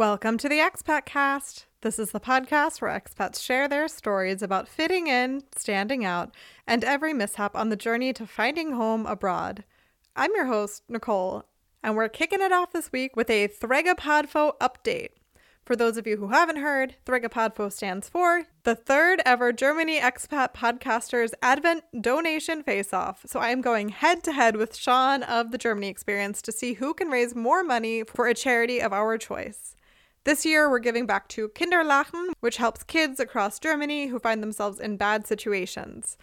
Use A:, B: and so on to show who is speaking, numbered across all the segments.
A: Welcome to the Expat Cast. This is the podcast where expats share their stories about fitting in, standing out, and every mishap on the journey to finding home abroad. I'm your host, Nicole, and we're kicking it off this week with a Thregapadfo update. For those of you who haven't heard, Thregapadfo stands for the third ever Germany Expat Podcasters Advent Donation Face Off. So I am going head to head with Sean of the Germany Experience to see who can raise more money for a charity of our choice. This year, we're giving back to Kinderlachen, which helps kids across Germany who find themselves in bad situations.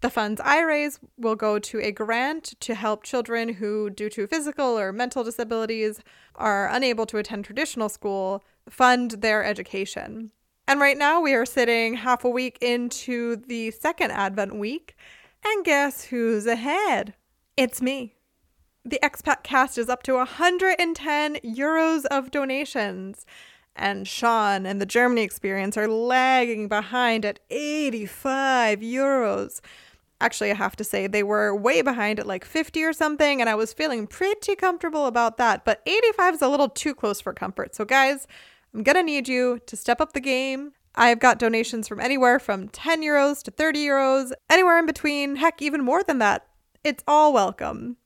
A: The funds I raise will go to a grant to help children who, due to physical or mental disabilities, are unable to attend traditional school fund their education. And right now, we are sitting half a week into the second Advent week. And guess who's ahead? It's me the expat cast is up to 110 euros of donations. And Sean and the Germany experience are lagging behind at 85 euros. Actually, I have to say, they were way behind at like 50 or something, and I was feeling pretty comfortable about that. But 85 is a little too close for comfort. So, guys, I'm gonna need you to step up the game. I've got donations from anywhere from 10 euros to 30 euros, anywhere in between, heck, even more than that. It's all welcome.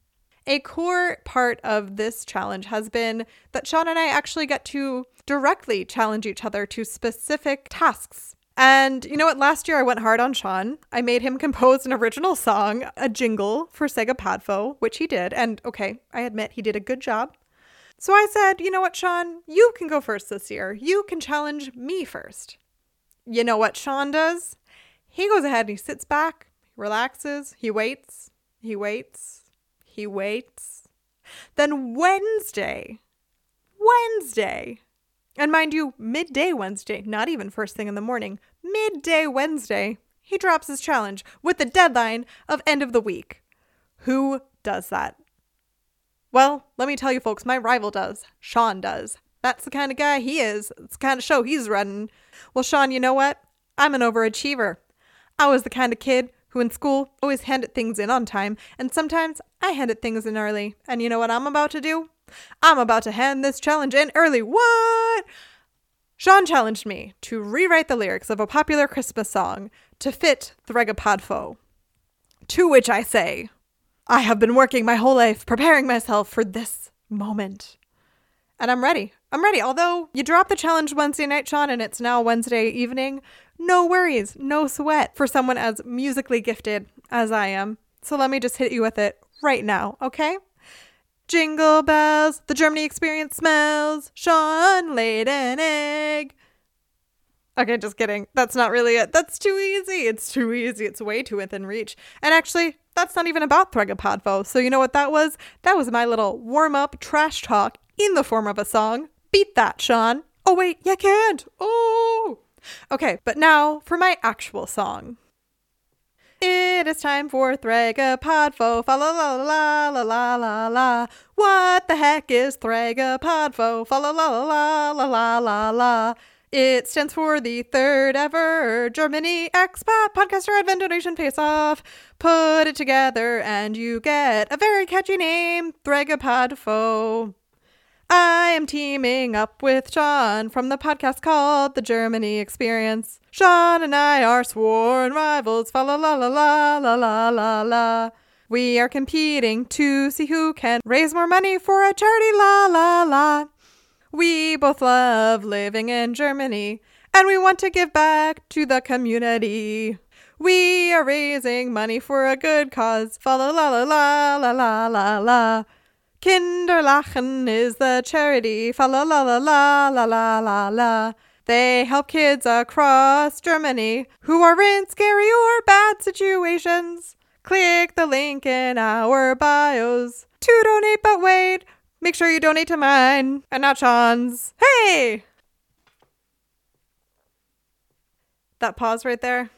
A: A core part of this challenge has been that Sean and I actually get to directly challenge each other to specific tasks. And you know what? Last year I went hard on Sean. I made him compose an original song, a jingle for Thregapadfo, which he did. And okay, I admit he did a good job. So I said, you know what, Sean? You can go first this year. You can challenge me first. You know what Sean does? He goes ahead and he sits back, relaxes, he waits, he waits, he waits. Then Wednesday, Wednesday, and mind you, midday Wednesday, not even first thing in the morning, midday Wednesday, he drops his challenge with the deadline of end of the week. Who does that? Well, let me tell you folks, my rival does. Sean does. That's the kind of guy he is. It's the kind of show he's running. Well, Sean, you know what? I'm an overachiever. I was the kind of kid who in school always handed things in on time, and sometimes I handed things in early. And you know what I'm about to do? I'm about to hand this challenge in early. What? Sean challenged me to rewrite the lyrics of a popular Christmas song to fit Thregapadfo. To which I say, I have been working my whole life preparing myself for this moment. And I'm ready. I'm ready. Although you dropped the challenge Wednesday night, Sean, and it's now Wednesday evening, no worries, no sweat for someone as musically gifted as I am. So let me just hit you with it right now, okay? Jingle bells, the Germany experience smells. Sean laid an egg. Okay, just kidding. That's not really it. That's too easy. It's too easy. It's way too within reach. And actually, that's not even about Thregapadfo. So you know what that was? That was my little warm up trash talk in the form of a song. Beat that, Sean. Oh, wait, you can't. Oh. Okay, but now for my actual song. It is time for Thregapadfo, fa la la la la la la la. What the heck is Thregapadfo, fa la la la la la la la. It stands for the third ever Germany Expat Podcaster Advent Donation Face Off. Put it together and you get a very catchy name, Thregapadfo. I am teaming up with Sean from the podcast called The Germany Experience. Sean and I are sworn rivals. Fa la la la la la la la la. We are competing to see who can raise more money for a charity. La la la. We both love living in Germany and we want to give back to the community. We are raising money for a good cause. Fa la la la la la la la la. Kinderlachen is the charity. Fa la la la la la la la la. They help kids across Germany who are in scary or bad situations. Click the link in our bios to donate, but wait, make sure you donate to mine and not Sean's. Hey! That pause right there,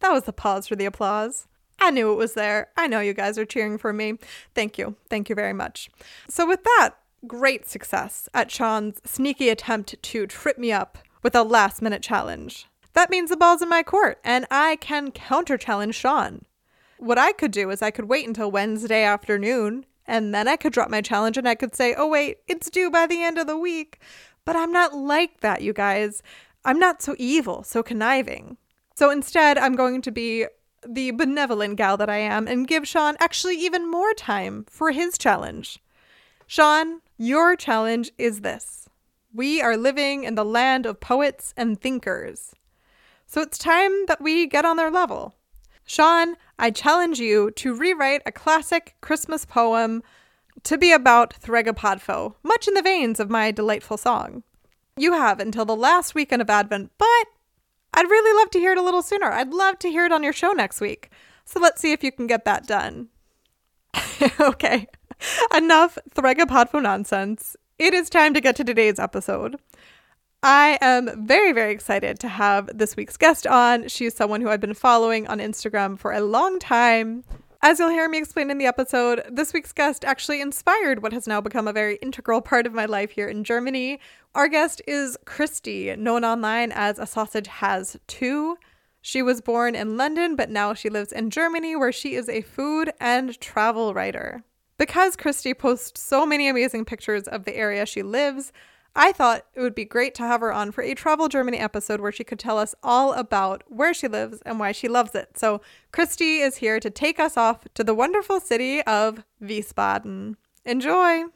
A: that was the pause for the applause. I knew it was there. I know you guys are cheering for me. Thank you. Thank you very much. So, with that, great success at Sean's sneaky attempt to trip me up with a last minute challenge. That means the ball's in my court and I can counter challenge Sean. What I could do is I could wait until Wednesday afternoon and then I could drop my challenge and I could say, oh, wait, it's due by the end of the week. But I'm not like that, you guys. I'm not so evil, so conniving. So instead, I'm going to be the benevolent gal that I am and give Sean actually even more time for his challenge. Sean, your challenge is this we are living in the land of poets and thinkers. So it's time that we get on their level. Sean, I challenge you to rewrite a classic Christmas poem to be about Thregapadfo, much in the veins of my delightful song. You have until the last weekend of Advent, but I'd really love to hear it a little sooner. I'd love to hear it on your show next week. So let's see if you can get that done. okay, enough Thregapadfo nonsense. It is time to get to today's episode. I am very, very excited to have this week's guest on. She's someone who I've been following on Instagram for a long time. As you'll hear me explain in the episode, this week's guest actually inspired what has now become a very integral part of my life here in Germany. Our guest is Christie, known online as A Sausage Has Two. She was born in London, but now she lives in Germany, where she is a food and travel writer. Because Christie posts so many amazing pictures of the area she lives, I thought it would be great to have her on for a Travel Germany episode where she could tell us all about where she lives and why she loves it. So, Christie is here to take us off to the wonderful city of Wiesbaden. Enjoy!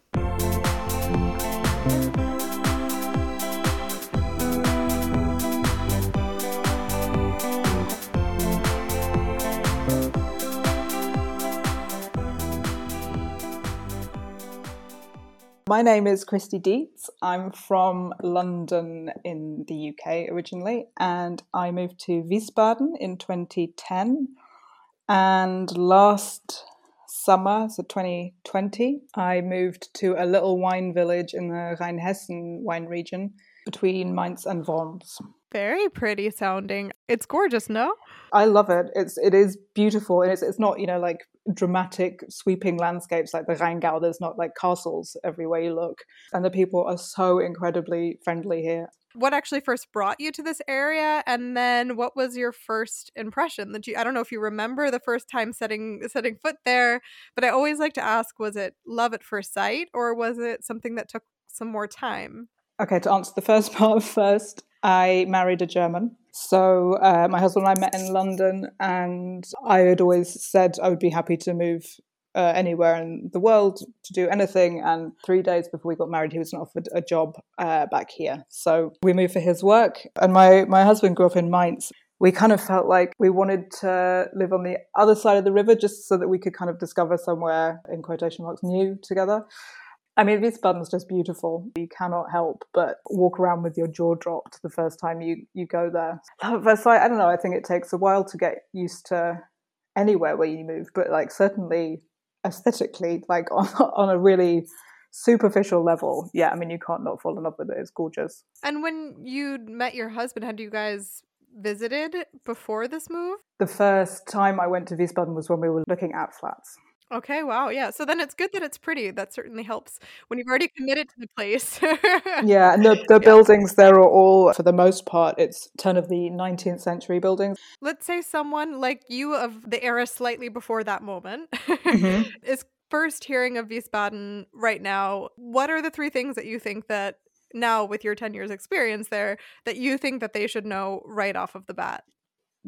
B: My name is Christie Dietz. I'm from London in the UK originally, and I moved to Wiesbaden in 2010. And last summer, so 2020, I moved to a little wine village in the Rheinhessen wine region between Mainz and Worms.
A: Very pretty sounding. It's gorgeous, no?
B: I love it. It's it is beautiful, and it's it's not you know like dramatic sweeping landscapes like the Rheingau. There's not like castles everywhere you look. And the people are so incredibly friendly here.
A: What actually first brought you to this area and then what was your first impression that you I don't know if you remember the first time setting setting foot there, but I always like to ask was it love at first sight or was it something that took some more time?
B: Okay, to answer the first part first, I married a German so uh, my husband and I met in London, and I had always said I would be happy to move uh, anywhere in the world to do anything. And three days before we got married, he was offered a job uh, back here. So we moved for his work. And my, my husband grew up in Mainz. We kind of felt like we wanted to live on the other side of the river just so that we could kind of discover somewhere, in quotation marks, new together. I mean, Wiesbaden's just beautiful. You cannot help but walk around with your jaw dropped the first time you, you go there. Love at first sight, I don't know, I think it takes a while to get used to anywhere where you move, but like certainly aesthetically, like on, on a really superficial level, yeah, I mean, you can't not fall in love with it. It's gorgeous.
A: And when you met your husband, had you guys visited before this move?
B: The first time I went to Wiesbaden was when we were looking at flats.
A: Okay, wow. Yeah. So then it's good that it's pretty. That certainly helps when you've already committed to the place.
B: yeah, and the, the yeah. buildings there are all, for the most part, it's turn of the 19th century buildings.
A: Let's say someone like you of the era slightly before that moment mm-hmm. is first hearing of Wiesbaden right now. What are the three things that you think that now with your 10 years experience there that you think that they should know right off of the bat?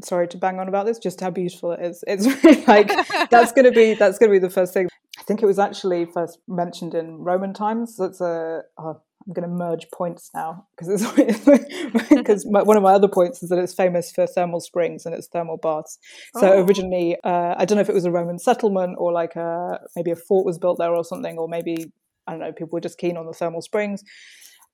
B: Sorry to bang on about this, just how beautiful it is. It's really like that's going to be that's going to be the first thing. I think it was actually first mentioned in Roman times. That's a oh, I'm going to merge points now because because one of my other points is that it's famous for thermal springs and its thermal baths. So oh. originally, uh, I don't know if it was a Roman settlement or like a maybe a fort was built there or something, or maybe I don't know people were just keen on the thermal springs.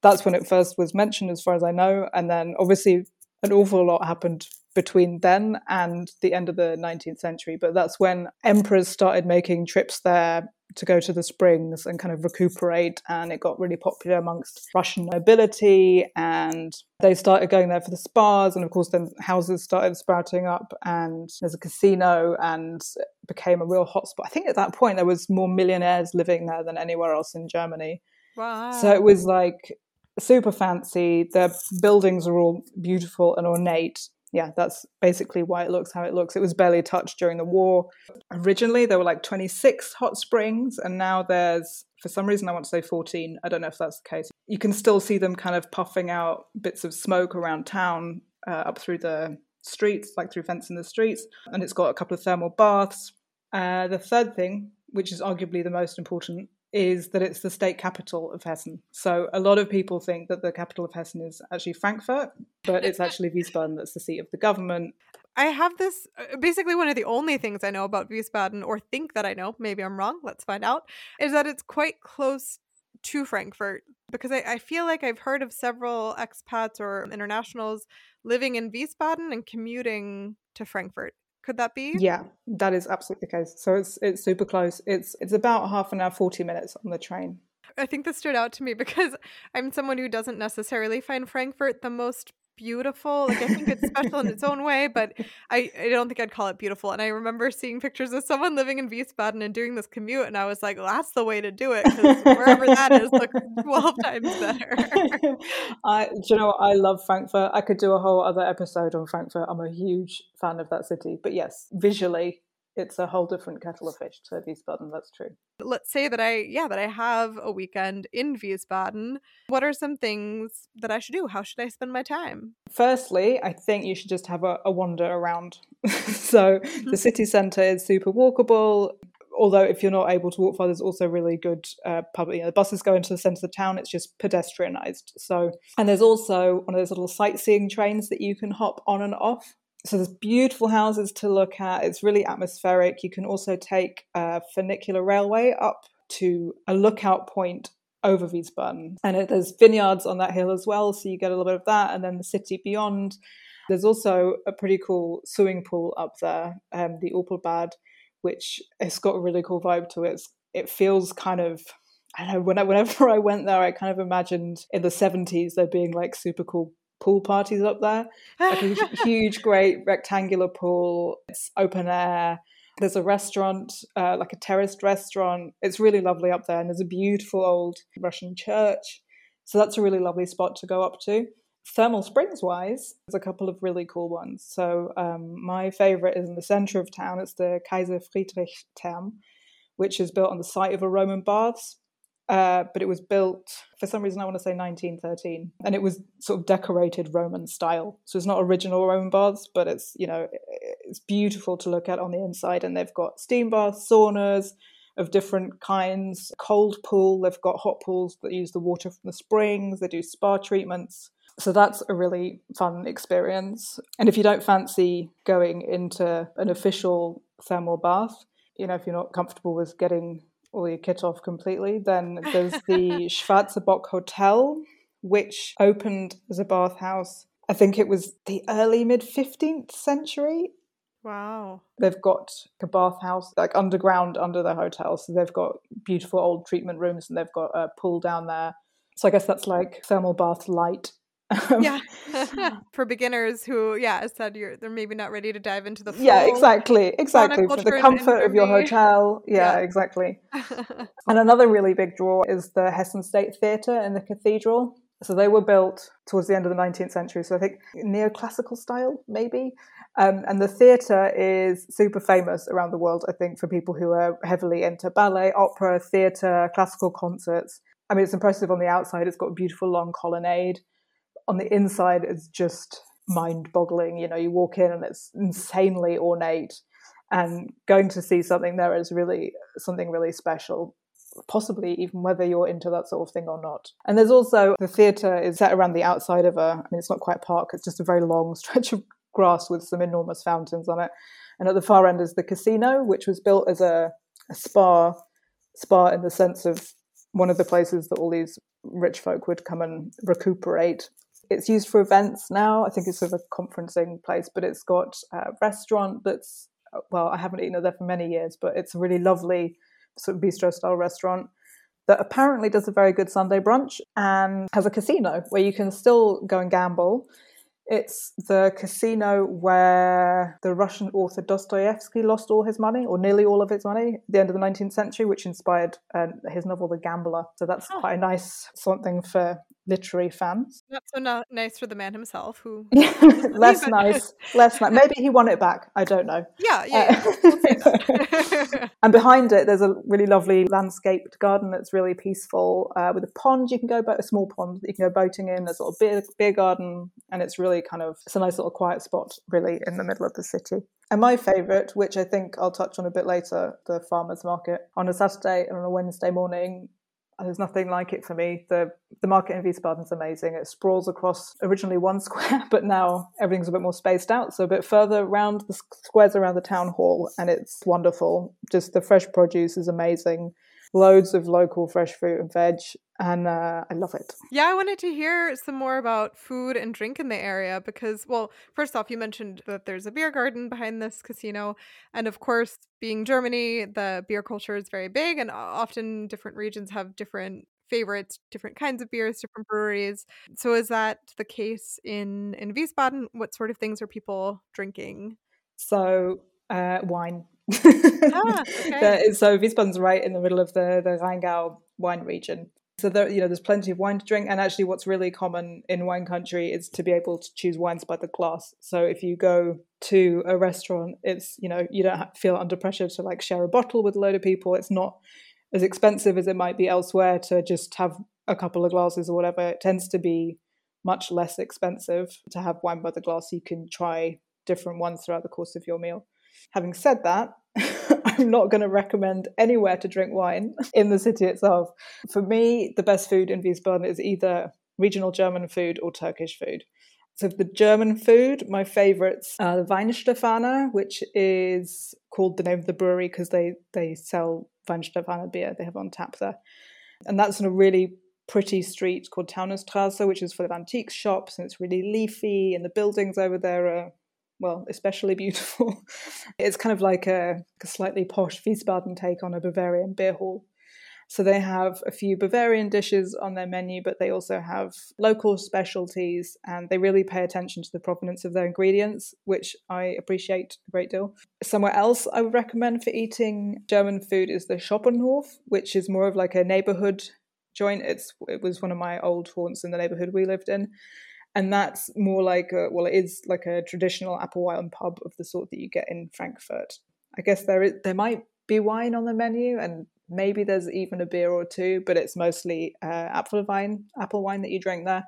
B: That's when it first was mentioned, as far as I know. And then obviously an awful lot happened between then and the end of the 19th century. But that's when emperors started making trips there to go to the springs and kind of recuperate. And it got really popular amongst Russian nobility. And they started going there for the spas. And of course, then houses started sprouting up. And there's a casino and became a real hotspot. I think at that point, there was more millionaires living there than anywhere else in Germany.
A: Wow.
B: So it was like super fancy. The buildings are all beautiful and ornate yeah, that's basically why it looks how it looks. It was barely touched during the war. Originally, there were like 26 hot springs, and now there's, for some reason, I want to say 14. I don't know if that's the case. You can still see them kind of puffing out bits of smoke around town uh, up through the streets, like through fence in the streets, and it's got a couple of thermal baths. Uh, the third thing, which is arguably the most important, is that it's the state capital of Hessen. So a lot of people think that the capital of Hessen is actually Frankfurt, but it's actually Wiesbaden that's the seat of the government.
A: I have this uh, basically one of the only things I know about Wiesbaden, or think that I know, maybe I'm wrong, let's find out, is that it's quite close to Frankfurt because I, I feel like I've heard of several expats or internationals living in Wiesbaden and commuting to Frankfurt. Could that be?
B: Yeah, that is absolutely the case. So it's it's super close. It's it's about half an hour, forty minutes on the train.
A: I think this stood out to me because I'm someone who doesn't necessarily find Frankfurt the most beautiful. Like I think it's special in its own way, but I, I don't think I'd call it beautiful. And I remember seeing pictures of someone living in Wiesbaden and doing this commute, and I was like, well, that's the way to do it because wherever that is looks twelve times better.
B: I, do you know, what? I love Frankfurt. I could do a whole other episode on Frankfurt. I'm a huge fan of that city. But yes, visually, it's a whole different kettle of fish to Wiesbaden. That's true.
A: Let's say that I, yeah, that I have a weekend in Wiesbaden. What are some things that I should do? How should I spend my time?
B: Firstly, I think you should just have a, a wander around. so the city centre is super walkable. Although if you're not able to walk far, there's also really good uh, public. You know, the buses go into the centre of the town. It's just pedestrianised. So and there's also one of those little sightseeing trains that you can hop on and off so there's beautiful houses to look at. It's really atmospheric. You can also take a funicular railway up to a lookout point over Wiesbaden, and it, there's vineyards on that hill as well, so you get a little bit of that, and then the city beyond. There's also a pretty cool swimming pool up there, um, the Opelbad, which has got a really cool vibe to it. It feels kind of I know. Whenever I went there, I kind of imagined in the 70s there being like super cool pool parties up there. Like a huge, great rectangular pool. It's open air. There's a restaurant, uh, like a terraced restaurant. It's really lovely up there. And there's a beautiful old Russian church. So that's a really lovely spot to go up to. Thermal springs wise, there's a couple of really cool ones. So um, my favorite is in the center of town. It's the Kaiser Friedrich Therme, which is built on the site of a Roman baths. Uh, but it was built for some reason I want to say 1913, and it was sort of decorated Roman style. So it's not original Roman baths, but it's you know it's beautiful to look at on the inside, and they've got steam baths, saunas of different kinds, cold pool. They've got hot pools that use the water from the springs. They do spa treatments. So that's a really fun experience. And if you don't fancy going into an official thermal bath, you know, if you're not comfortable with getting all your kit off completely. Then there's the Schwarze Bock Hotel, which opened as a bathhouse. I think it was the early mid 15th century.
A: Wow.
B: They've got a bathhouse like underground under the hotel. So they've got beautiful old treatment rooms and they've got a pool down there. So I guess that's like thermal bath light
A: yeah. for beginners who yeah as said you're they're maybe not ready to dive into the
B: yeah exactly exactly for the comfort of your hotel. Yeah, yeah. exactly. And another really big draw is the hessen state theatre and the cathedral. So they were built towards the end of the 19th century so i think neoclassical style maybe? Um, and the theatre is super famous around the world i think for people who are heavily into ballet opera theatre classical concerts. I mean, it's impressive on the outside. It's got a beautiful long colonnade on the inside it's just mind boggling you know you walk in and it's insanely ornate and going to see something there is really something really special possibly even whether you're into that sort of thing or not. And there's also the theatre is set around the outside of a i mean it's not quite a park it's just a very long stretch of grass with some enormous fountains on it. And at the far end is the casino which was built as a, a spa spa in the sense of one of the places that all these rich folk would come and recuperate it's used for events now. I think it's sort of a conferencing place, but it's got a restaurant that's well, I haven't eaten there for many years, but it's a really lovely sort of bistro style restaurant that apparently does a very good Sunday brunch and has a casino where you can still go and gamble It's the casino where the Russian author Dostoevsky lost all his money, or nearly all of his money, at the end of the 19th century, which inspired uh, his novel The Gambler. So that's oh. quite a nice something for literary fans.
A: Not so not nice for the man himself, who
B: less nice, less nice. Maybe he won it back. I don't know.
A: Yeah, yeah. yeah.
B: and behind it, there's a really lovely landscaped garden that's really peaceful uh, with a pond. You can go, boat, a small pond that you can go boating in. There's a little beer, beer garden, and it's really kind of it's a nice little quiet spot, really, in the middle of the city. And my favourite, which I think I'll touch on a bit later, the farmers market on a Saturday and on a Wednesday morning there's nothing like it for me. The the market in Wiesbaden is amazing. It sprawls across originally one square, but now everything's a bit more spaced out. So a bit further around the squares around the town hall, and it's wonderful. Just the fresh produce is amazing loads of local fresh fruit and veg, and uh, I love it.
A: Yeah, I wanted to hear some more about food and drink in the area because, well, first off, you mentioned that there's a beer garden behind this casino, and of course, being Germany, the beer culture is very big, and often different regions have different favorites, different kinds of beers, different breweries. So, is that the case in in Wiesbaden? What sort of things are people drinking?
B: So, uh, wine ah, okay. so Wiesbaden's right in the middle of the, the Rheingau wine region. So there, you know, there's plenty of wine to drink, and actually, what's really common in wine country is to be able to choose wines by the glass. So if you go to a restaurant, it's you know you don't feel under pressure to like share a bottle with a load of people. It's not as expensive as it might be elsewhere to just have a couple of glasses or whatever. It tends to be much less expensive to have wine by the glass. You can try different ones throughout the course of your meal. Having said that, I'm not going to recommend anywhere to drink wine in the city itself. For me, the best food in Wiesbaden is either regional German food or Turkish food. So the German food, my favourites are the Weihenstephaner, which is called the name of the brewery because they, they sell Weihenstephaner beer. They have on tap there. And that's in a really pretty street called Taunusstrasse, which is full of antique shops and it's really leafy and the buildings over there are well, especially beautiful. it's kind of like a, a, slightly posh Wiesbaden take on a Bavarian beer hall. So they have a few Bavarian dishes on their menu, but they also have local specialties and they really pay attention to the provenance of their ingredients, which I appreciate a great deal. Somewhere else I would recommend for eating German food is the Schoppenhof, which is more of like a neighborhood joint. It's it was one of my old haunts in the neighborhood we lived in and that's more like a, well, it is like a traditional apple wine pub of the sort that you get in Frankfurt. I guess there is there might be wine on the menu, and maybe there's even a beer or two, but it's mostly uh, wine, apple wine that you drink there,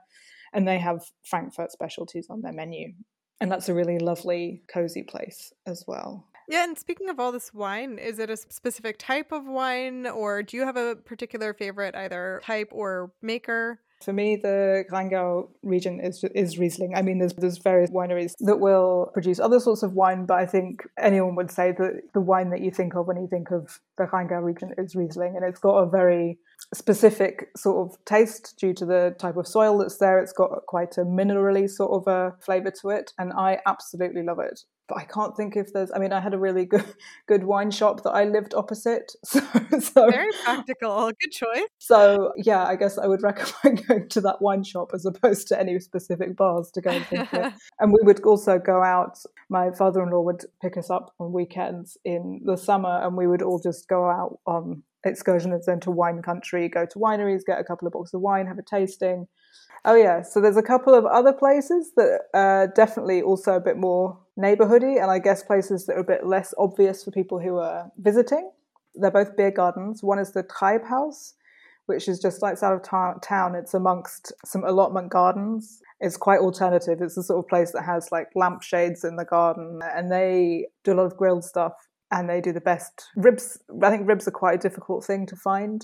B: and they have Frankfurt specialties on their menu, and that's a really lovely, cozy place as well.
A: Yeah, and speaking of all this wine, is it a specific type of wine, or do you have a particular favorite, either type or maker?
B: For me, the Rheingau region is is Riesling. I mean, there's there's various wineries that will produce other sorts of wine, but I think anyone would say that the wine that you think of when you think of the Rheingau region is Riesling, and it's got a very specific sort of taste due to the type of soil that's there. It's got quite a minerally sort of a flavour to it, and I absolutely love it but I can't think if there's. I mean, I had a really good good wine shop that I lived opposite. So,
A: so very practical. Good choice.
B: So yeah, I guess I would recommend going to that wine shop as opposed to any specific bars to go and it. And we would also go out. My father-in-law would pick us up on weekends in the summer, and we would all just go out on excursions into wine country, go to wineries, get a couple of bottles of wine, have a tasting. Oh yeah, so there's a couple of other places that are definitely also a bit more neighborhoody, and I guess places that are a bit less obvious for people who are visiting. They're both beer gardens. One is the Treibhaus, which is just outside of ta- town. It's amongst some allotment gardens. It's quite alternative. It's the sort of place that has like lampshades in the garden, and they do a lot of grilled stuff. And they do the best ribs. I think ribs are quite a difficult thing to find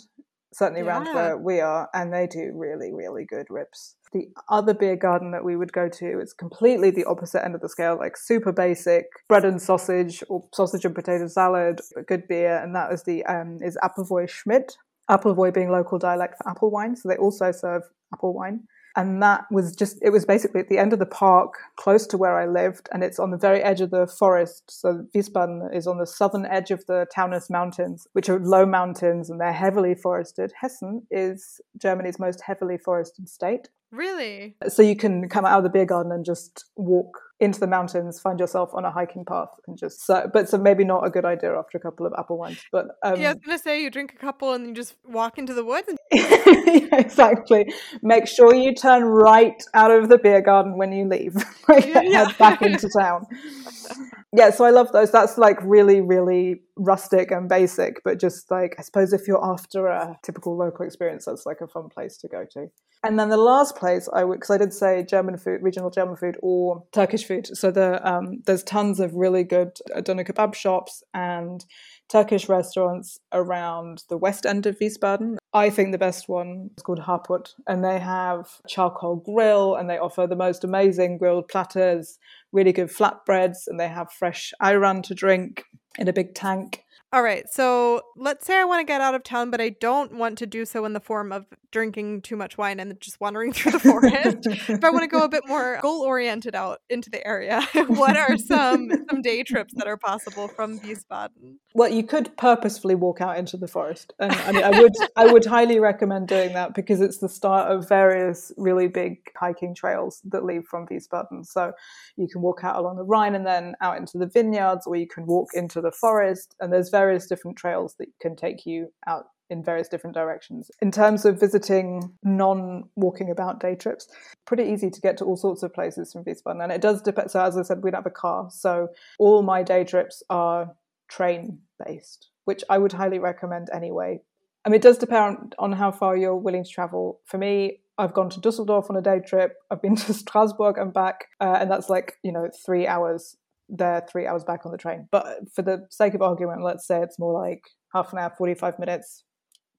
B: certainly yeah. around where we are, and they do really, really good ribs. The other beer garden that we would go to is completely the opposite end of the scale, like super basic bread and sausage or sausage and potato salad, good beer, and that is the um, is Appleboy Schmidt. Appleboy being local dialect for apple wine, so they also serve apple wine. And that was just it was basically at the end of the park close to where i lived and it's on the very edge of the forest. So wiesbaden is on the southern edge of the taunus mountains which are low mountains and they're heavily forested. Hessen is germany's most heavily forested state.
A: Really?
B: so you can come out of the beer garden and just walk into the mountains, find yourself on a hiking path, and just so. But so maybe not a good idea after a couple of apple wines. But um,
A: yeah, I was gonna say you drink a couple and you just walk into the woods. And-
B: yeah, exactly. Make sure you turn right out of the beer garden when you leave. like,
A: Yeah, yeah.
B: Head back into town. Yeah, so I love those. That's like really, really rustic and basic, but just like I suppose if you're after a typical local experience, that's like a fun place to go to. And then the last place I would, because I did say German food, regional German food, or Turkish food. So the um, there's tons of really good doner kebab shops and Turkish restaurants around the west end of Wiesbaden. I think the best one is called Harput, and they have charcoal grill, and they offer the most amazing grilled platters, really good flatbreads, and they have fresh ayran to drink in a big tank.
A: All right. So let's say I want to get out of town, but I don't want to do so in the form of drinking too much wine and just wandering through the forest. if I want to go a bit more goal oriented out into the area, what are some some day trips that are possible from Wiesbaden?
B: Well, you could purposefully walk out into the forest, and I mean, I would I would highly recommend doing that because it's the start of various really big hiking trails that lead from Wiesbaden. So you can walk out along the Rhine and then out into the vineyards, or you can walk into the forest, and there's various different trails that can take you out in various different directions. In terms of visiting non walking about day trips, pretty easy to get to all sorts of places from Wiesbaden. And it does depend. So, as I said, we don't have a car. So, all my day trips are train based, which I would highly recommend anyway. I mean, it does depend on how far you're willing to travel. For me, I've gone to Dusseldorf on a day trip. I've been to Strasbourg and back, uh, and that's like you know three hours there, three hours back on the train. But for the sake of argument, let's say it's more like half an hour, forty-five minutes,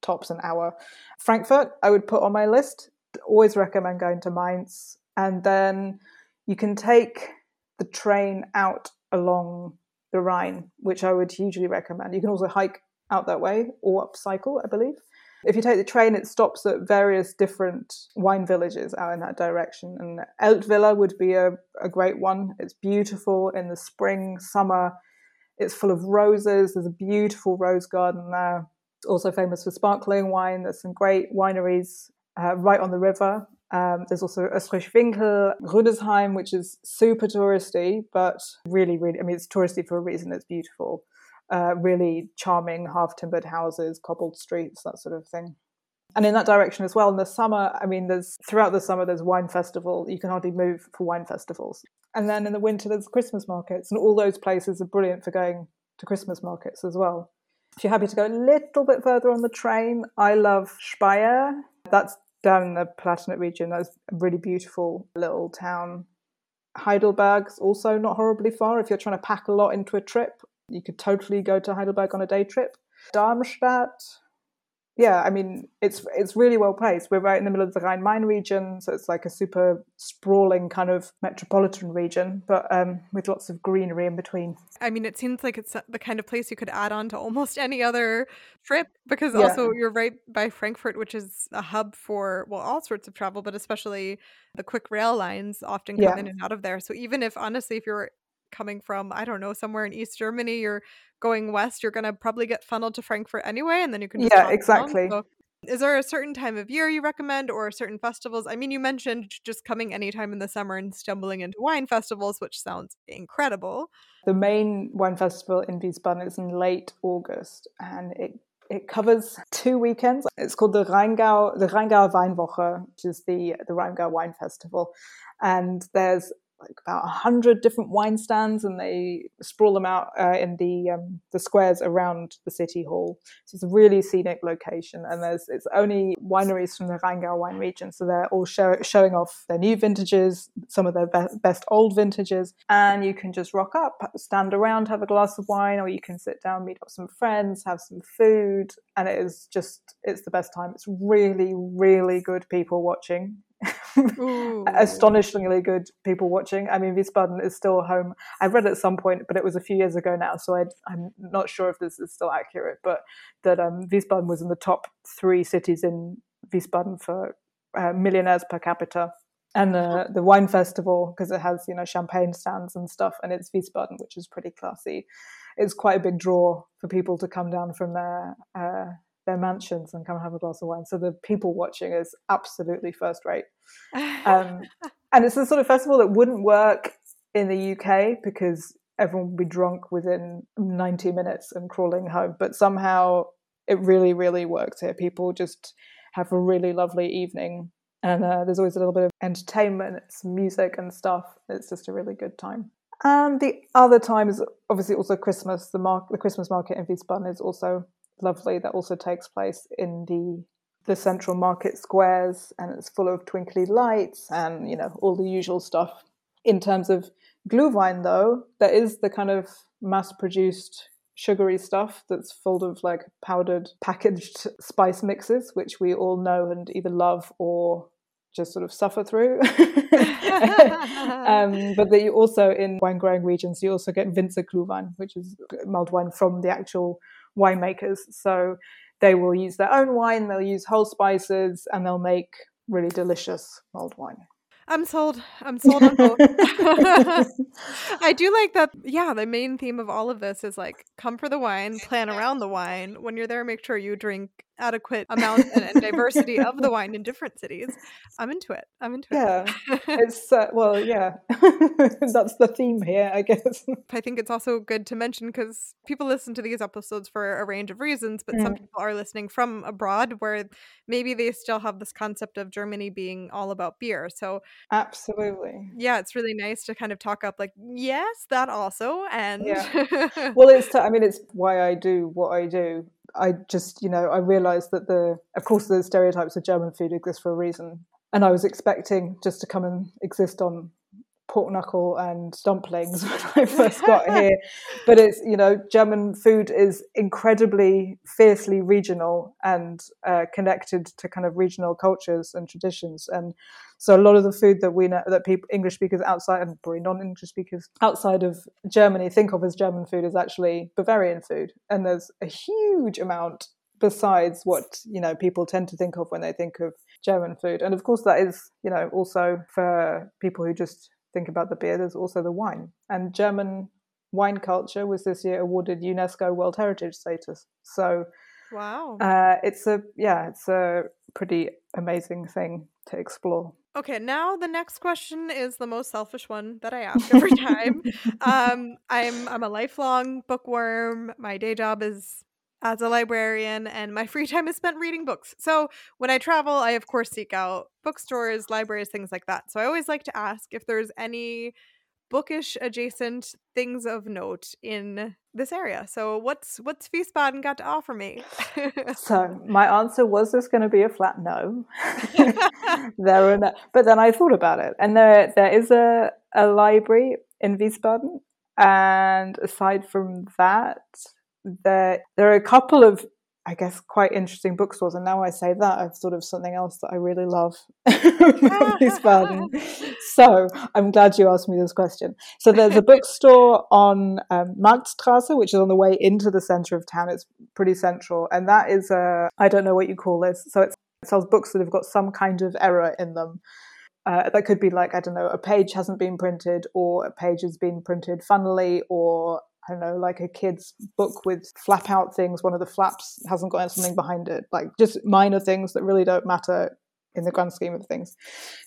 B: tops an hour. Frankfurt, I would put on my list. Always recommend going to Mainz, and then you can take the train out along the Rhine, which I would hugely recommend. You can also hike out that way or up cycle, I believe. If you take the train, it stops at various different wine villages out in that direction. And Eltville would be a, a great one. It's beautiful in the spring, summer. It's full of roses. There's a beautiful rose garden there. It's also famous for sparkling wine. There's some great wineries uh, right on the river. Um, there's also Oestrich-Winkel, Rüdesheim, which is super touristy, but really, really, I mean, it's touristy for a reason. It's beautiful. Uh, really charming half timbered houses, cobbled streets, that sort of thing. And in that direction as well, in the summer, I mean, there's throughout the summer, there's wine festival. You can hardly move for wine festivals. And then in the winter, there's Christmas markets. And all those places are brilliant for going to Christmas markets as well. If you're happy to go a little bit further on the train, I love Speyer. That's down in the Palatinate region. That's a really beautiful little town. Heidelberg's also not horribly far. If you're trying to pack a lot into a trip, you could totally go to Heidelberg on a day trip. Darmstadt, yeah, I mean it's it's really well placed. We're right in the middle of the Rhine-Main region, so it's like a super sprawling kind of metropolitan region, but um, with lots of greenery in between.
A: I mean, it seems like it's the kind of place you could add on to almost any other trip because
B: Yeah.
A: also you're right by Frankfurt, which is a hub for well all sorts of travel, but especially the quick rail lines often come
B: Yeah.
A: in and out of there. So even if honestly, if you're coming from I don't know somewhere in East Germany, you're going west, you're gonna probably get funneled to Frankfurt anyway, and then you can
B: Yeah, exactly.
A: So is there a certain time of year you recommend or certain festivals? I mean, you mentioned just coming anytime in the summer and stumbling into wine festivals, which sounds incredible.
B: The main wine festival in Wiesbaden is in late August, and it it covers two weekends. It's called the Rheingau the Rheingau Weinwoche, which is the the Rheingau Wine Festival, and there's like about a hundred different wine stands, and they sprawl them out uh, in the um, the squares around the city hall. So it's a really scenic location, and there's it's only wineries from the Rheingau wine region, so they're all show, showing off their new vintages, some of their be- best old vintages, and you can just rock up, stand around, have a glass of wine, or you can sit down, meet up some friends, have some food, and it is just it's the best time. It's really, really good people watching. Astonishingly good people watching. I mean, Wiesbaden is still home. I read at some point, but it was a few years ago now, so I, I'm not sure if this is still accurate. But that um, Wiesbaden was in the top three cities in Wiesbaden for uh, millionaires per capita. And the, the wine festival, because it has, you know, champagne stands and stuff, and it's Wiesbaden, which is pretty classy. It's quite a big draw for people to come down from their uh, their mansions and come and have a glass of wine. So the people watching is absolutely first rate. Um, and it's the sort of festival that wouldn't work in the UK because everyone would be drunk within 90 minutes and crawling home. But somehow it really, really works here. People just have a really lovely evening. And uh, there's always a little bit of entertainment, some music and stuff. It's just a really good time. And the other time is obviously also Christmas. The, mar- the Christmas market in Wiesbaden is also lovely. That also takes place in the the central market squares, and it's full of twinkly lights and you know all the usual stuff. In terms of Glühwein, though, there is the kind of mass-produced sugary stuff that's full of like powdered packaged spice mixes, which we all know and either love or just sort of suffer through. um, but that you also in wine growing regions, you also get Winzerglühwein, which is mulled wine from the actual winemakers. So they will use their own wine, they'll use whole spices, and they'll make really delicious mulled wine.
A: I'm sold. I'm sold on both. I do like that. Yeah, the main theme of all of this is like come for the wine, plan around the wine. When you're there, make sure you drink adequate amount and, and diversity of the wine in different cities. I'm into it. I'm into
B: yeah.
A: it.
B: Yeah, it's uh, well, yeah, that's the theme here, I guess.
A: I think it's also good to mention because people listen to these episodes for a range of reasons, but mm. some people are listening from abroad where maybe they still have this concept of Germany being all about beer. So
B: absolutely,
A: yeah, it's really nice to kind of talk up like yes, that also, and
B: yeah. well, it's t- I mean, it's why I do what I do I just, you know, I realized that the, of course, the stereotypes of German food exist for a reason. And I was expecting just to come and exist on pork knuckle and dumplings when I first got here. But it's, you know, German food is incredibly fiercely regional and uh, connected to kind of regional cultures and traditions. And so a lot of the food that we know that people English speakers outside and probably non-English speakers outside of Germany think of as German food is actually Bavarian food. And there's a huge amount besides what you know people tend to think of when they think of German food. And of course, that is you know also for people who just think about the beer, there's also the wine. And German wine culture was this year awarded UNESCO World Heritage status. So,
A: wow,
B: uh, it's a yeah, it's a pretty amazing thing to explore.
A: Okay, now the next question is the most selfish one that I ask every time. um, I'm I'm a lifelong bookworm. My day job is as a librarian and my free time is spent reading books. So when I travel, I of course seek out bookstores, libraries, things like that. So I always like to ask if there's any bookish adjacent things of note in this area. So what's what's Wiesbaden got to offer me?
B: so my answer was there's going to be a flat no. there are no, but then I thought about it, and there there is a a library in Wiesbaden, and aside from that, there there are a couple of I guess quite interesting bookstores. And now I say that, I've sort of something else that I really love so I'm glad you asked me this question. So there's a bookstore on um, Marktstrasse, which is on the way into the center of town. It's pretty central, and that is a I don't know what you call this. So it sells books that have got some kind of error in them. Uh, that could be like I don't know, a page hasn't been printed, or a page has been printed funnily, or I don't know, like a kid's book with flap out things. One of the flaps hasn't got something behind it. Like just minor things that really don't matter in the grand scheme of things.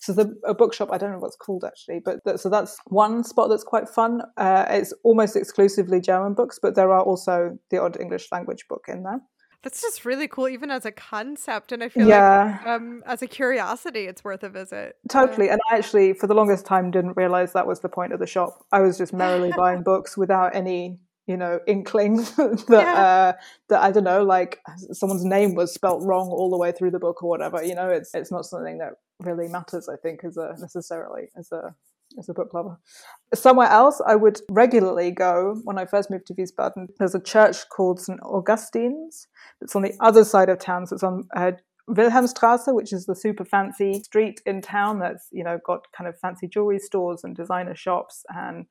B: So the a bookshop, I don't know what's called actually, but that, so that's one spot that's quite fun. Uh, it's almost exclusively German books, but there are also the odd English language book in there.
A: That's just really cool, even as a concept. And I feel yeah. like um, as a curiosity, it's worth a visit.
B: Totally. And I actually, for the longest time, didn't realize that was the point of the shop. I was just merrily buying books without any you know inkling that yeah. uh, that I don't know like someone's name was spelt wrong all the way through the book or whatever you know it's it's not something that really matters I think as a necessarily as a as a book lover. Somewhere else I would regularly go when I first moved to Wiesbaden. There's a church called St. Augustine's. that's on the other side of town. So it's on uh, Wilhelmstrasse, which is the super fancy street in town that's, you know, got kind of fancy jewelry stores and designer shops. And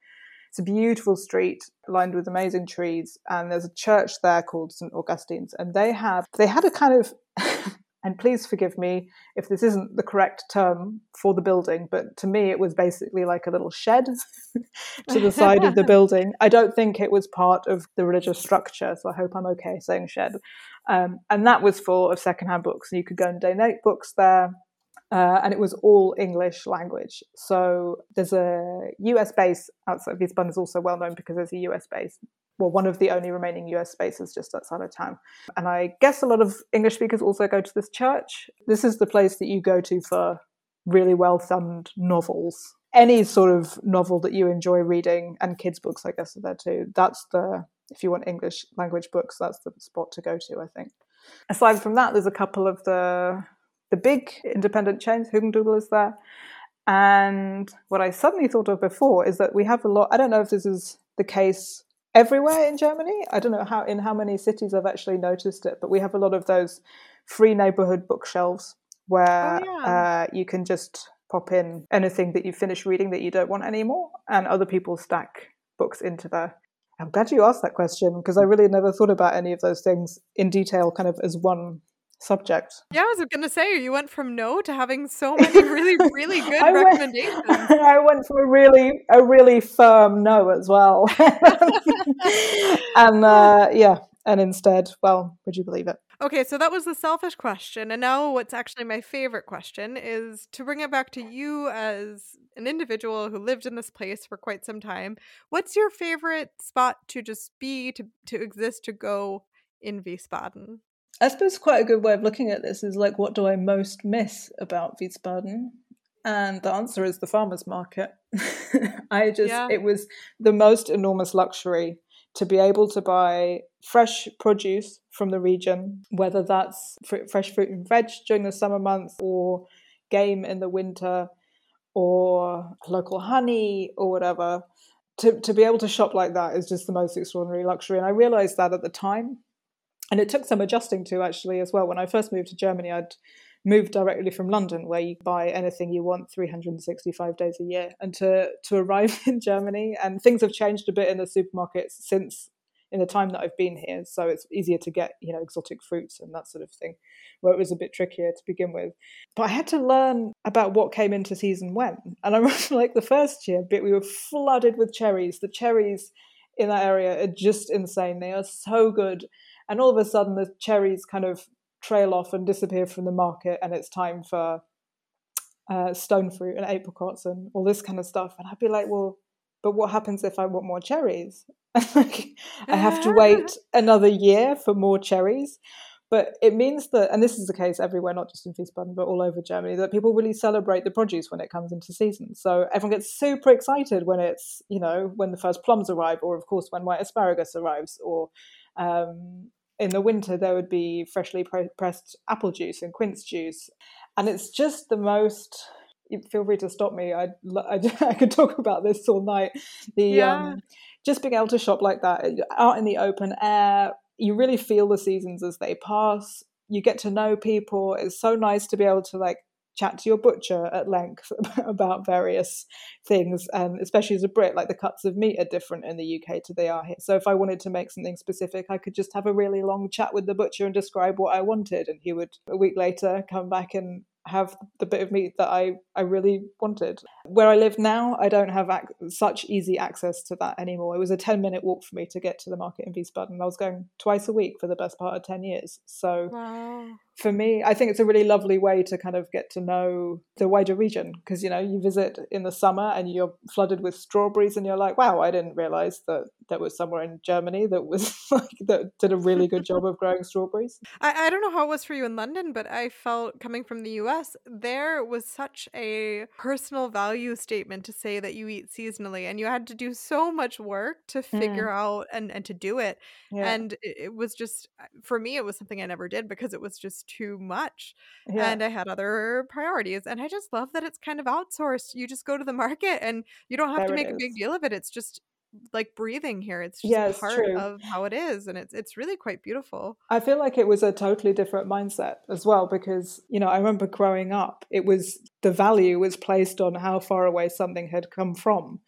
B: it's a beautiful street lined with amazing trees. And there's a church there called St. Augustine's. And they have, they had a kind of, and please forgive me if this isn't the correct term for the building, but to me it was basically like a little shed to the side of the building. I don't think it was part of the religious structure, so I hope I'm okay saying shed. Um, and that was full of secondhand books, and you could go and donate books there. Uh, and it was all English language. So there's a US base outside. Wiesbaden is also well known because there's a US base well, one of the only remaining US spaces just outside of town. And I guess a lot of English speakers also go to this church. This is the place that you go to for really well thumbed novels. Any sort of novel that you enjoy reading, and kids' books, I guess, are there too. That's the, if you want English language books, that's the spot to go to, I think. Aside from that, there's a couple of the the big independent chains. Hugendubel is there. And what I suddenly thought of before is that we have a lot. I don't know if this is the case everywhere in Germany. I don't know how in how many cities I've actually noticed it, but we have a lot of those free neighborhood bookshelves where oh, yeah. uh, you can just pop in anything that you finish reading that you don't want anymore, and other people stack books into there. I'm glad you asked that question because I really never thought about any of those things in detail, kind of as one subject.
A: Yeah, I was going to say you went from no to having so many really, really good I recommendations.
B: Went, I went for a really, a really firm no as well. and uh, yeah, and instead, well, would you believe it?
A: Okay, so that was the selfish question. And now, what's actually my favorite question is to bring it back to you as an individual who lived in this place for quite some time. What's your favorite spot to just be, to, to exist, to go in Wiesbaden?
B: I suppose quite a good way of looking at this is like, what do I most miss about Wiesbaden? And the answer is the farmers market. I just, yeah. it was the most enormous luxury to be able to buy fresh produce from the region, whether that's fr- fresh fruit and veg during the summer months or game in the winter or local honey or whatever. To, to be able to shop like that is just the most extraordinary luxury. And I realized that at the time and it took some adjusting to actually as well. When I first moved to Germany, I'd moved directly from London, where you buy anything you want 365 days a year, and to to arrive in Germany, and things have changed a bit in the supermarkets since in the time that I've been here. So it's easier to get you know exotic fruits and that sort of thing, where it was a bit trickier to begin with. But I had to learn about what came into season when, and I remember like the first year, bit we were flooded with cherries. The cherries in that area are just insane. They are so good and all of a sudden the cherries kind of trail off and disappear from the market and it's time for uh, stone fruit and apricots and all this kind of stuff. And i'd be like well but what happens if i want more cherries? I have to wait another year for more cherries. But it means that and this is the case everywhere not just in wiesbaden but all over germany that people really celebrate the produce when it comes into season. So everyone gets super excited when it's you know when the first plums arrive or of course when white asparagus arrives or um, in the winter there would be freshly pressed apple juice and quince juice. And it's just the most feel free to stop me i, I, I could talk about this all night. The yeah. um, just being able to shop like that out in the open air you really feel the seasons as they pass. You get to know people. It's so nice to be able to like chat to your butcher at length about various things and especially as a brit like the cuts of meat are different in the uk to they are here. So if i wanted to make something specific i could just have a really long chat with the butcher and describe what i wanted and he would a week later come back and have the bit of meat that I, I really wanted. Where I live now, I don't have ac- such easy access to that anymore. It was a 10 minute walk for me to get to the market in Wiesbaden. I was going twice a week for the best part of 10 years. So wow. for me, I think it's a really lovely way to kind of get to know the wider region because, you know, you visit in the summer and you're flooded with strawberries and you're like, wow, I didn't realize that there was somewhere in Germany that was like, that did a really good job of growing strawberries.
A: I, I don't know how it was for you in London, but I felt coming from the US US, there was such a personal value statement to say that you eat seasonally, and you had to do so much work to figure mm. out and, and to do it. Yeah. And it, it, was just, uh, for me, it was something I never did because it was just too much. Yeah. And I had other priorities. And I just love that it's kind of outsourced. You just go to the market and you don't have there to make a big deal of it. It's just like breathing here. It's just yeah, part true. of how it is, and it's it's really quite beautiful.
B: I feel like it was a totally different mindset as well because you know I remember growing up, it was the value was placed on how far away something had come from.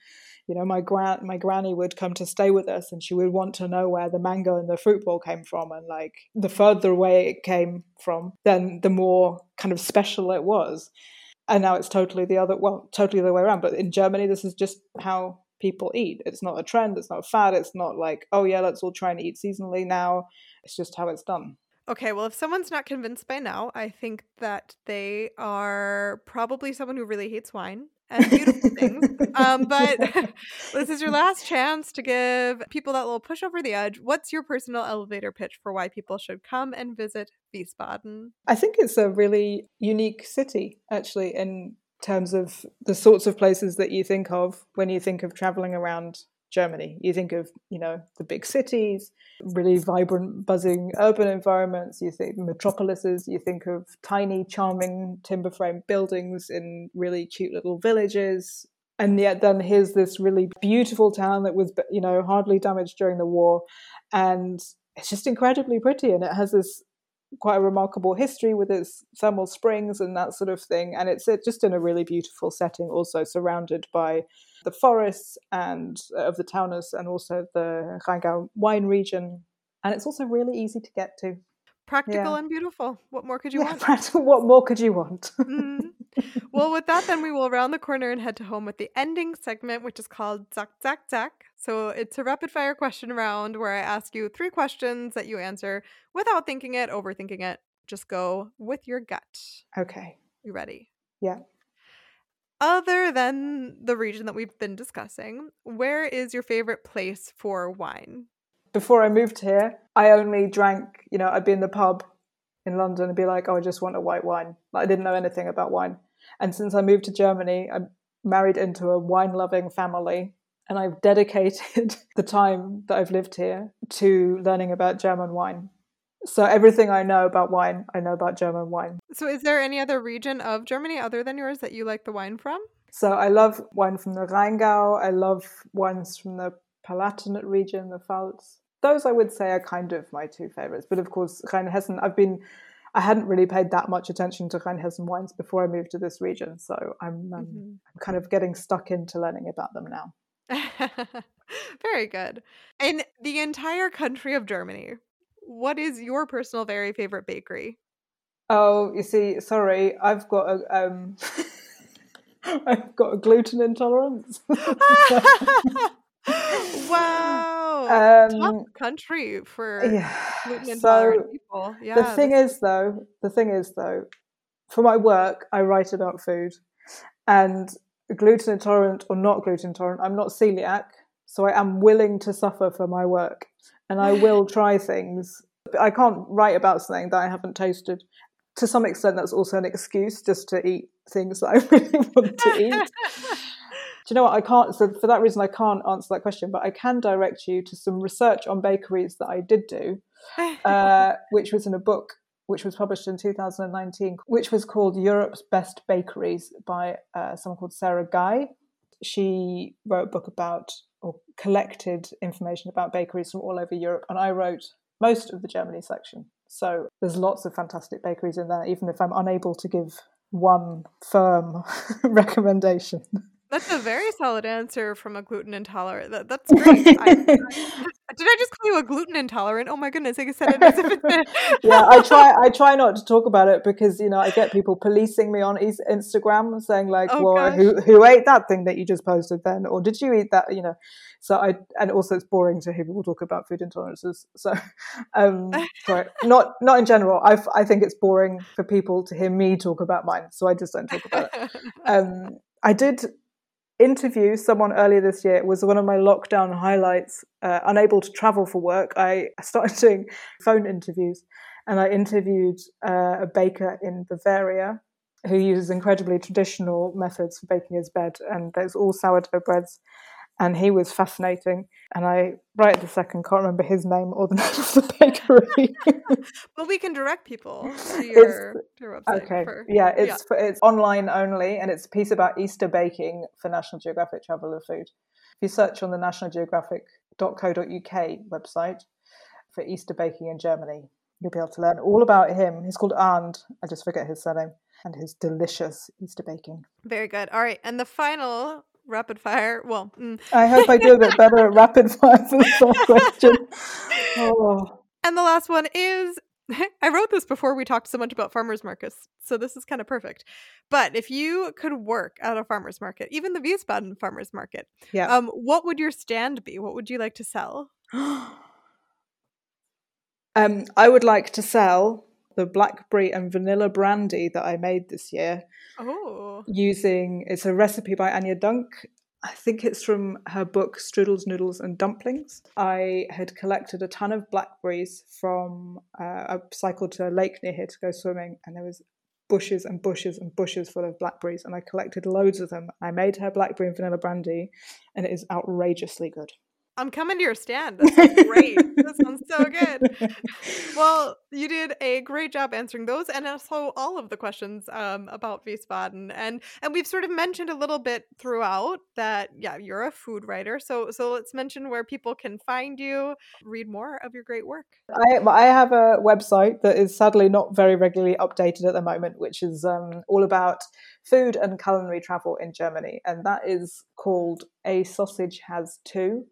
B: you know, my gran my granny would come to stay with us, and she would want to know where the mango and the fruit bowl came from, and like the further away it came from, then the more kind of special it was. And now it's totally the other, well, totally the other way around. But in Germany, this is just how people eat. It's not a trend. It's not a fad. It's not like, oh yeah, let's all try and eat seasonally now. It's just how it's done.
A: Okay, well, if someone's not convinced by now, I think that they are probably someone who really hates wine and beautiful things. Um, but this is your last chance to give people that little push over the edge. What's your personal elevator pitch for why people should come and visit Wiesbaden?
B: I think it's a really unique city, actually, in terms of the sorts of places that you think of when you think of traveling around Germany. You think of, you know, the big cities, really vibrant, buzzing urban environments. You think metropolises. You think of tiny, charming timber frame buildings in really cute little villages. And yet, then here's this really beautiful town that was, you know, hardly damaged during the war. And it's just incredibly pretty. And it has this quite a remarkable history with its thermal springs and that sort of thing. And it's just in a really beautiful setting, also surrounded by the forests and uh, of the Taunus and also the Rheingau wine region. And it's also really easy to get to.
A: Practical yeah. and beautiful. What more could you yeah, want?
B: Practical. What more could you want?
A: mm. Well, with that, then we will round the corner and head to home with the ending segment, which is called Zack, Zack, Zack. So it's a rapid fire question round where I ask you three questions that you answer without thinking it, overthinking it. Just go with your gut.
B: Okay.
A: You ready?
B: Yeah
A: other than the region that we've been discussing, where is your favorite place for wine?
B: Before I moved here, I only drank, you know, I'd be in the pub in London and be like, oh, I just want a white wine. Like, I didn't know anything about wine. And since I moved to Germany, I'm married into a wine loving family. And I've dedicated the time that I've lived here to learning about German wine. So everything I know about wine, I know about German wine.
A: So is there any other region of Germany other than yours that you like the wine from?
B: So I love wine from the Rheingau. I love wines from the Palatinate region, the Pfalz. Those I would say are kind of my two favorites. But of course, Rheinhessen, I've been I hadn't really paid that much attention to Rheinhessen wines before I moved to this region, so I'm um, mm-hmm. I'm kind of getting stuck into learning about them now.
A: Very good. In the entire country of Germany, what is your personal very favorite bakery?
B: Oh, you see, sorry, I've got a um, I've got a gluten intolerance.
A: wow, um, top country for yeah. gluten intolerant so people. Yeah.
B: The thing is, though, the thing is, though, for my work, I write about food, and gluten intolerant or not gluten intolerant, I'm not celiac, so I am willing to suffer for my work and I will try things. I can't write about something that I haven't tasted. To some extent, that's also an excuse just to eat things that I really want to eat. Do you know what? I can't. So for that reason, I can't answer that question. But I can direct you to some research on bakeries that I did do, uh, which was in a book which was published in 2019, which was called Europe's Best Bakeries by uh, someone called Sarah Guy. She wrote a book about or collected information about bakeries from all over Europe, and I wrote most of the Germany section. So there's lots of fantastic bakeries in there, even if I'm unable to give one firm recommendation.
A: That's a very solid answer from a gluten intolerant. That, that's great. I, I, did I just call you a gluten intolerant? Oh my goodness! I said it as if
B: it's yeah. I try. I try not to talk about it because you know I get people policing me on Instagram saying like, oh, "Well, gosh. who who ate that thing that you just posted then?" Or did you eat that? You know. So I and also it's boring to hear people talk about food intolerances. So, um, sorry, not not in general. I I think it's boring for people to hear me talk about mine. So I just don't talk about it. Um, I did interview someone earlier this year. Was one of my lockdown highlights. Uh, unable to travel for work, I started doing phone interviews, and I interviewed uh, a baker in Bavaria who uses incredibly traditional methods for baking his bread, and there's all sourdough breads and he was fascinating. And I, right at the second, can't remember his name or the name of the bakery.
A: well, we can direct people to your, to your website.
B: Okay, for, yeah, it's yeah. For, it's online only, and it's a piece about Easter baking for National Geographic Traveller Food. If you search on the National nationalgeographic.co.uk website for Easter baking in Germany, you'll be able to learn all about him. He's called Arndt. I just forget his surname and his delicious Easter baking.
A: Very good. All right, and the final rapid fire. Well, mm.
B: I hope I do a bit better at rapid fire for the first question. Oh.
A: And the last one is I wrote this before we talked so much about farmers markets, so this is kind of perfect. But if you could work at a farmers market, even the Wiesbaden farmers market,
B: Yeah.
A: um, what would your stand be? What would you like to sell?
B: um, I would like to sell the blackberry and vanilla brandy that I made this year
A: Oh,
B: using it's a recipe by Anja Dunk. I think it's from her book Strudels, Noodles and Dumplings. I had collected a ton of blackberries from uh, I cycled to a lake near here to go swimming, and there was bushes and bushes and bushes full of blackberries, and I collected loads of them. I made her blackberry and vanilla brandy, and it is outrageously good.
A: I'm coming to your stand. That sounds great. that sounds so good. Well, you did a great job answering those, and also all of the questions um, about Wiesbaden, and and we've sort of mentioned a little bit throughout that yeah, you're a food writer. So so let's mention where people can find you, read more of your great work.
B: I, I have a website that is sadly not very regularly updated at the moment, which is um, all about food and culinary travel in Germany, and that is called "A Sausage Has Two,"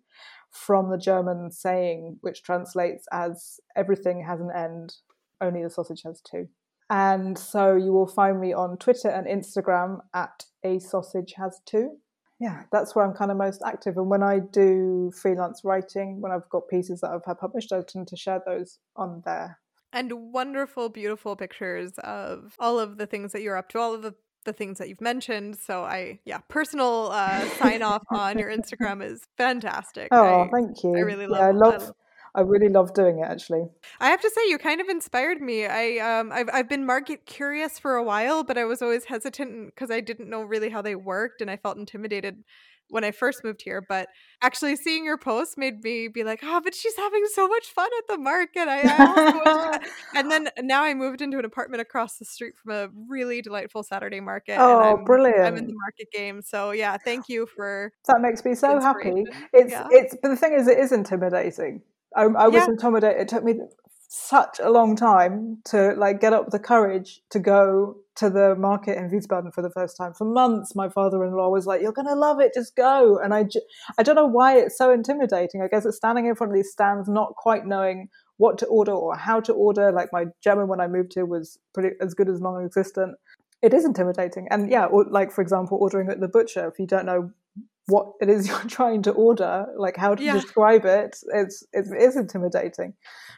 B: from the German saying, which translates as "Everything has an end, only the sausage has two. And so you will find me on Twitter and Instagram at "A Sausage Has Two yeah, that's where I'm kind of most active. And when I do freelance writing, when I've got pieces that I've had published, I tend to share those on there.
A: And wonderful, beautiful pictures of all of the things that you're up to, all of the the things that you've mentioned. So I, yeah, personal uh, sign off on your Instagram is fantastic.
B: Oh,
A: I,
B: thank you.
A: I really love.
B: Yeah, I love. I really love doing it. Actually,
A: I have to say, you kind of inspired me. I um, I've I've been market curious for a while, but I was always hesitant because I didn't know really how they worked, and I felt intimidated when I first moved here. But actually, seeing your post made me be like, oh, but she's having so much fun at the market. I, I also want to-" and then now I moved into an apartment across the street from a really delightful Saturday market. and
B: Oh,
A: I'm, I'm in the market game. So yeah, thank you for
B: that makes me so happy. It's
A: Yeah.
B: it's. But the thing is, it is intimidating. I, I was
A: Yeah.
B: intimidated. It took me such a long time to like get up the courage to go to the market in Wiesbaden for the first time. For months, my father-in-law was like, "You're gonna love it. Just go." And I, ju- I don't know why it's so intimidating. I guess it's standing in front of these stands, not quite knowing what to order or how to order. Like my German when I moved here was pretty as good as non-existent. It is intimidating, and yeah, or, like for example, ordering at the butcher if you don't know what it is you're trying to order, like how to
A: Yeah.
B: describe it, it's, it's it is intimidating.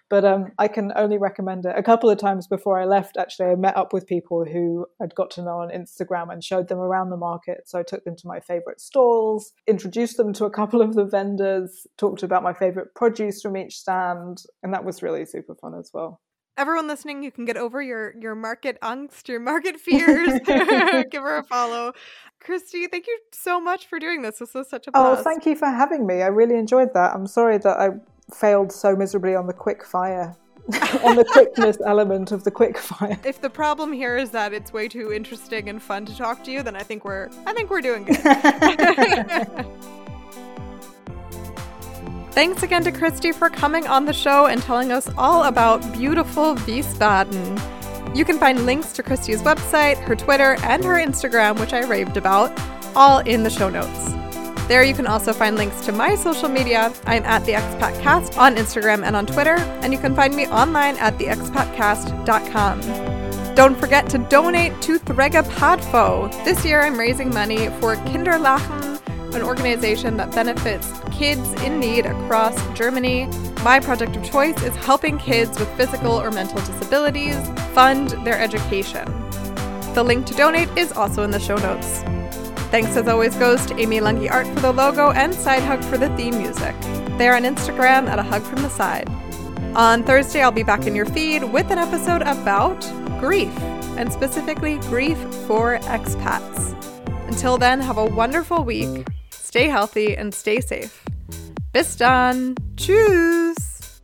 B: But um, I can only recommend it. A couple of times before I left, actually, I met up with people who I'd got to know on Instagram and showed them around the market. So I took them to my favorite stalls, introduced them to a couple of the vendors, talked about my favorite produce from each stand, and that was really super fun as well.
A: Everyone listening, you can get over your your market angst, your market fears. Give her a follow. Christie, thank you so much for doing this. This was such a
B: Oh, thank you for having me. I really enjoyed that. I'm sorry that I failed so miserably on the quick fire, on the quickness element of the quick fire.
A: If the problem here is that it's way too interesting and fun to talk to you, then I think we're I think we're doing good. Thanks again to Christie for coming on the show and telling us all about beautiful Wiesbaden. You can find links to Christie's website, her Twitter, and her Instagram, which I raved about, all in the show notes. There you can also find links to my social media. I'm at the Expat Cast on Instagram and on Twitter, and you can find me online at theexpatcast.com. Don't forget to donate to Thregapadfo. This year I'm raising money for Kinderlachen, an organization that benefits kids in need across Germany. My project of choice is helping kids with physical or mental disabilities fund their education. The link to donate is also in the show notes. Thanks as always goes to Amy Lungi Art for the logo and Side Hug for the theme music. They're on Instagram at a hug from the side. On Thursday, I'll be back in your feed with an episode about grief, and specifically grief for expats. Until then, have a wonderful week, Stay healthy and stay safe. Bis dann. Tschüss.